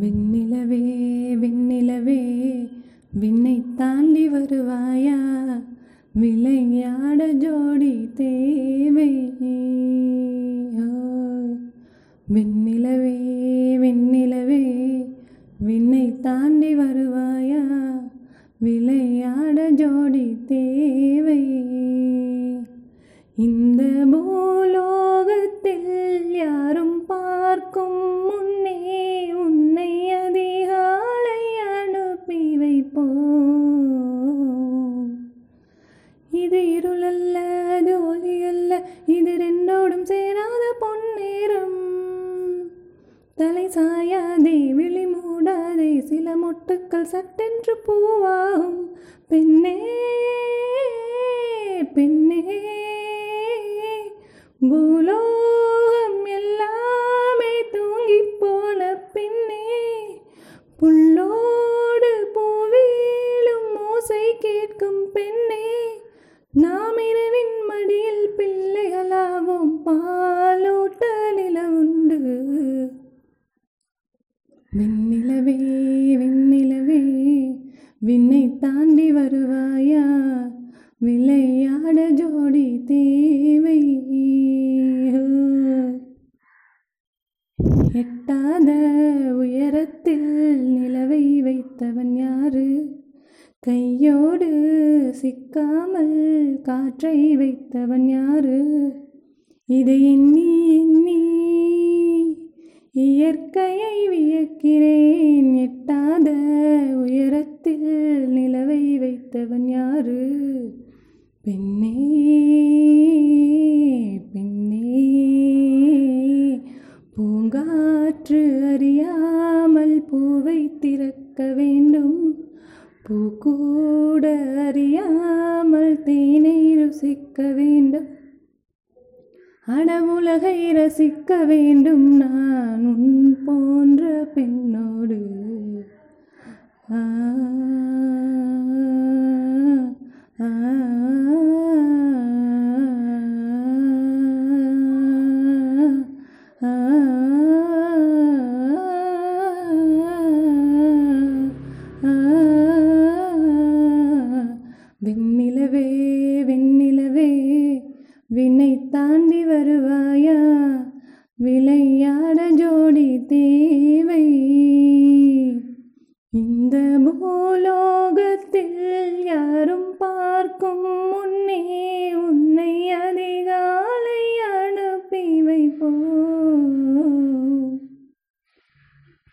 வெண்ணிலவே வெண்ணிலவே விண்ணை தாண்டி வருவாயா? விளையாட ஜோடி தேவை. ஓய். வெண்ணிலவே வெண்ணிலவே விண்ணை தாண்டி வருவாயா? விளையாட ஜோடி தேவை. இந்த பூலோகத்தில் வைப்போம் இது இருளல்ல அது ஒளி அல்ல இது ரெண்டோடும் சேராத பொன்னேரம். தலை சாயாதே விழி மூடாதே சில மொட்டுக்கள் சட்டென்று பூவாகும். பெண்ணே பெண்ணே பூலோகம் எல்லாமே தூங்கி போன பின்னே புல்ல வெண்ணிலவே வெண்ணிலவே விண்ணை தாண்டி வருவாயா? விளையாட ஜோடி தேவை. எட்டாத உயரத்தில் நிலவை வைத்தவன் யாரு? கையோடு சிக்காமல் காற்றை வைத்தவன் யாரு? இதை எண்ணி எண்ணி இயற்கையை வியக்கிறேன். எட்டாத உயரத்தில் நிலவை வைத்தவன் யாரு? பெண்ணே பெண்ணே. பூங்காற்று அறியாமல் பூவை திறக்க வேண்டும். பூக்கூட அறியாமல் தேனை ருசிக்க வேண்டும். அடவுலகை ரசிக்க வேண்டும் நான் உன் போன்ற பெண்ணோடு. ஆ, ஆ, தாண்டி வருவாயா? விளையாட ஜோடி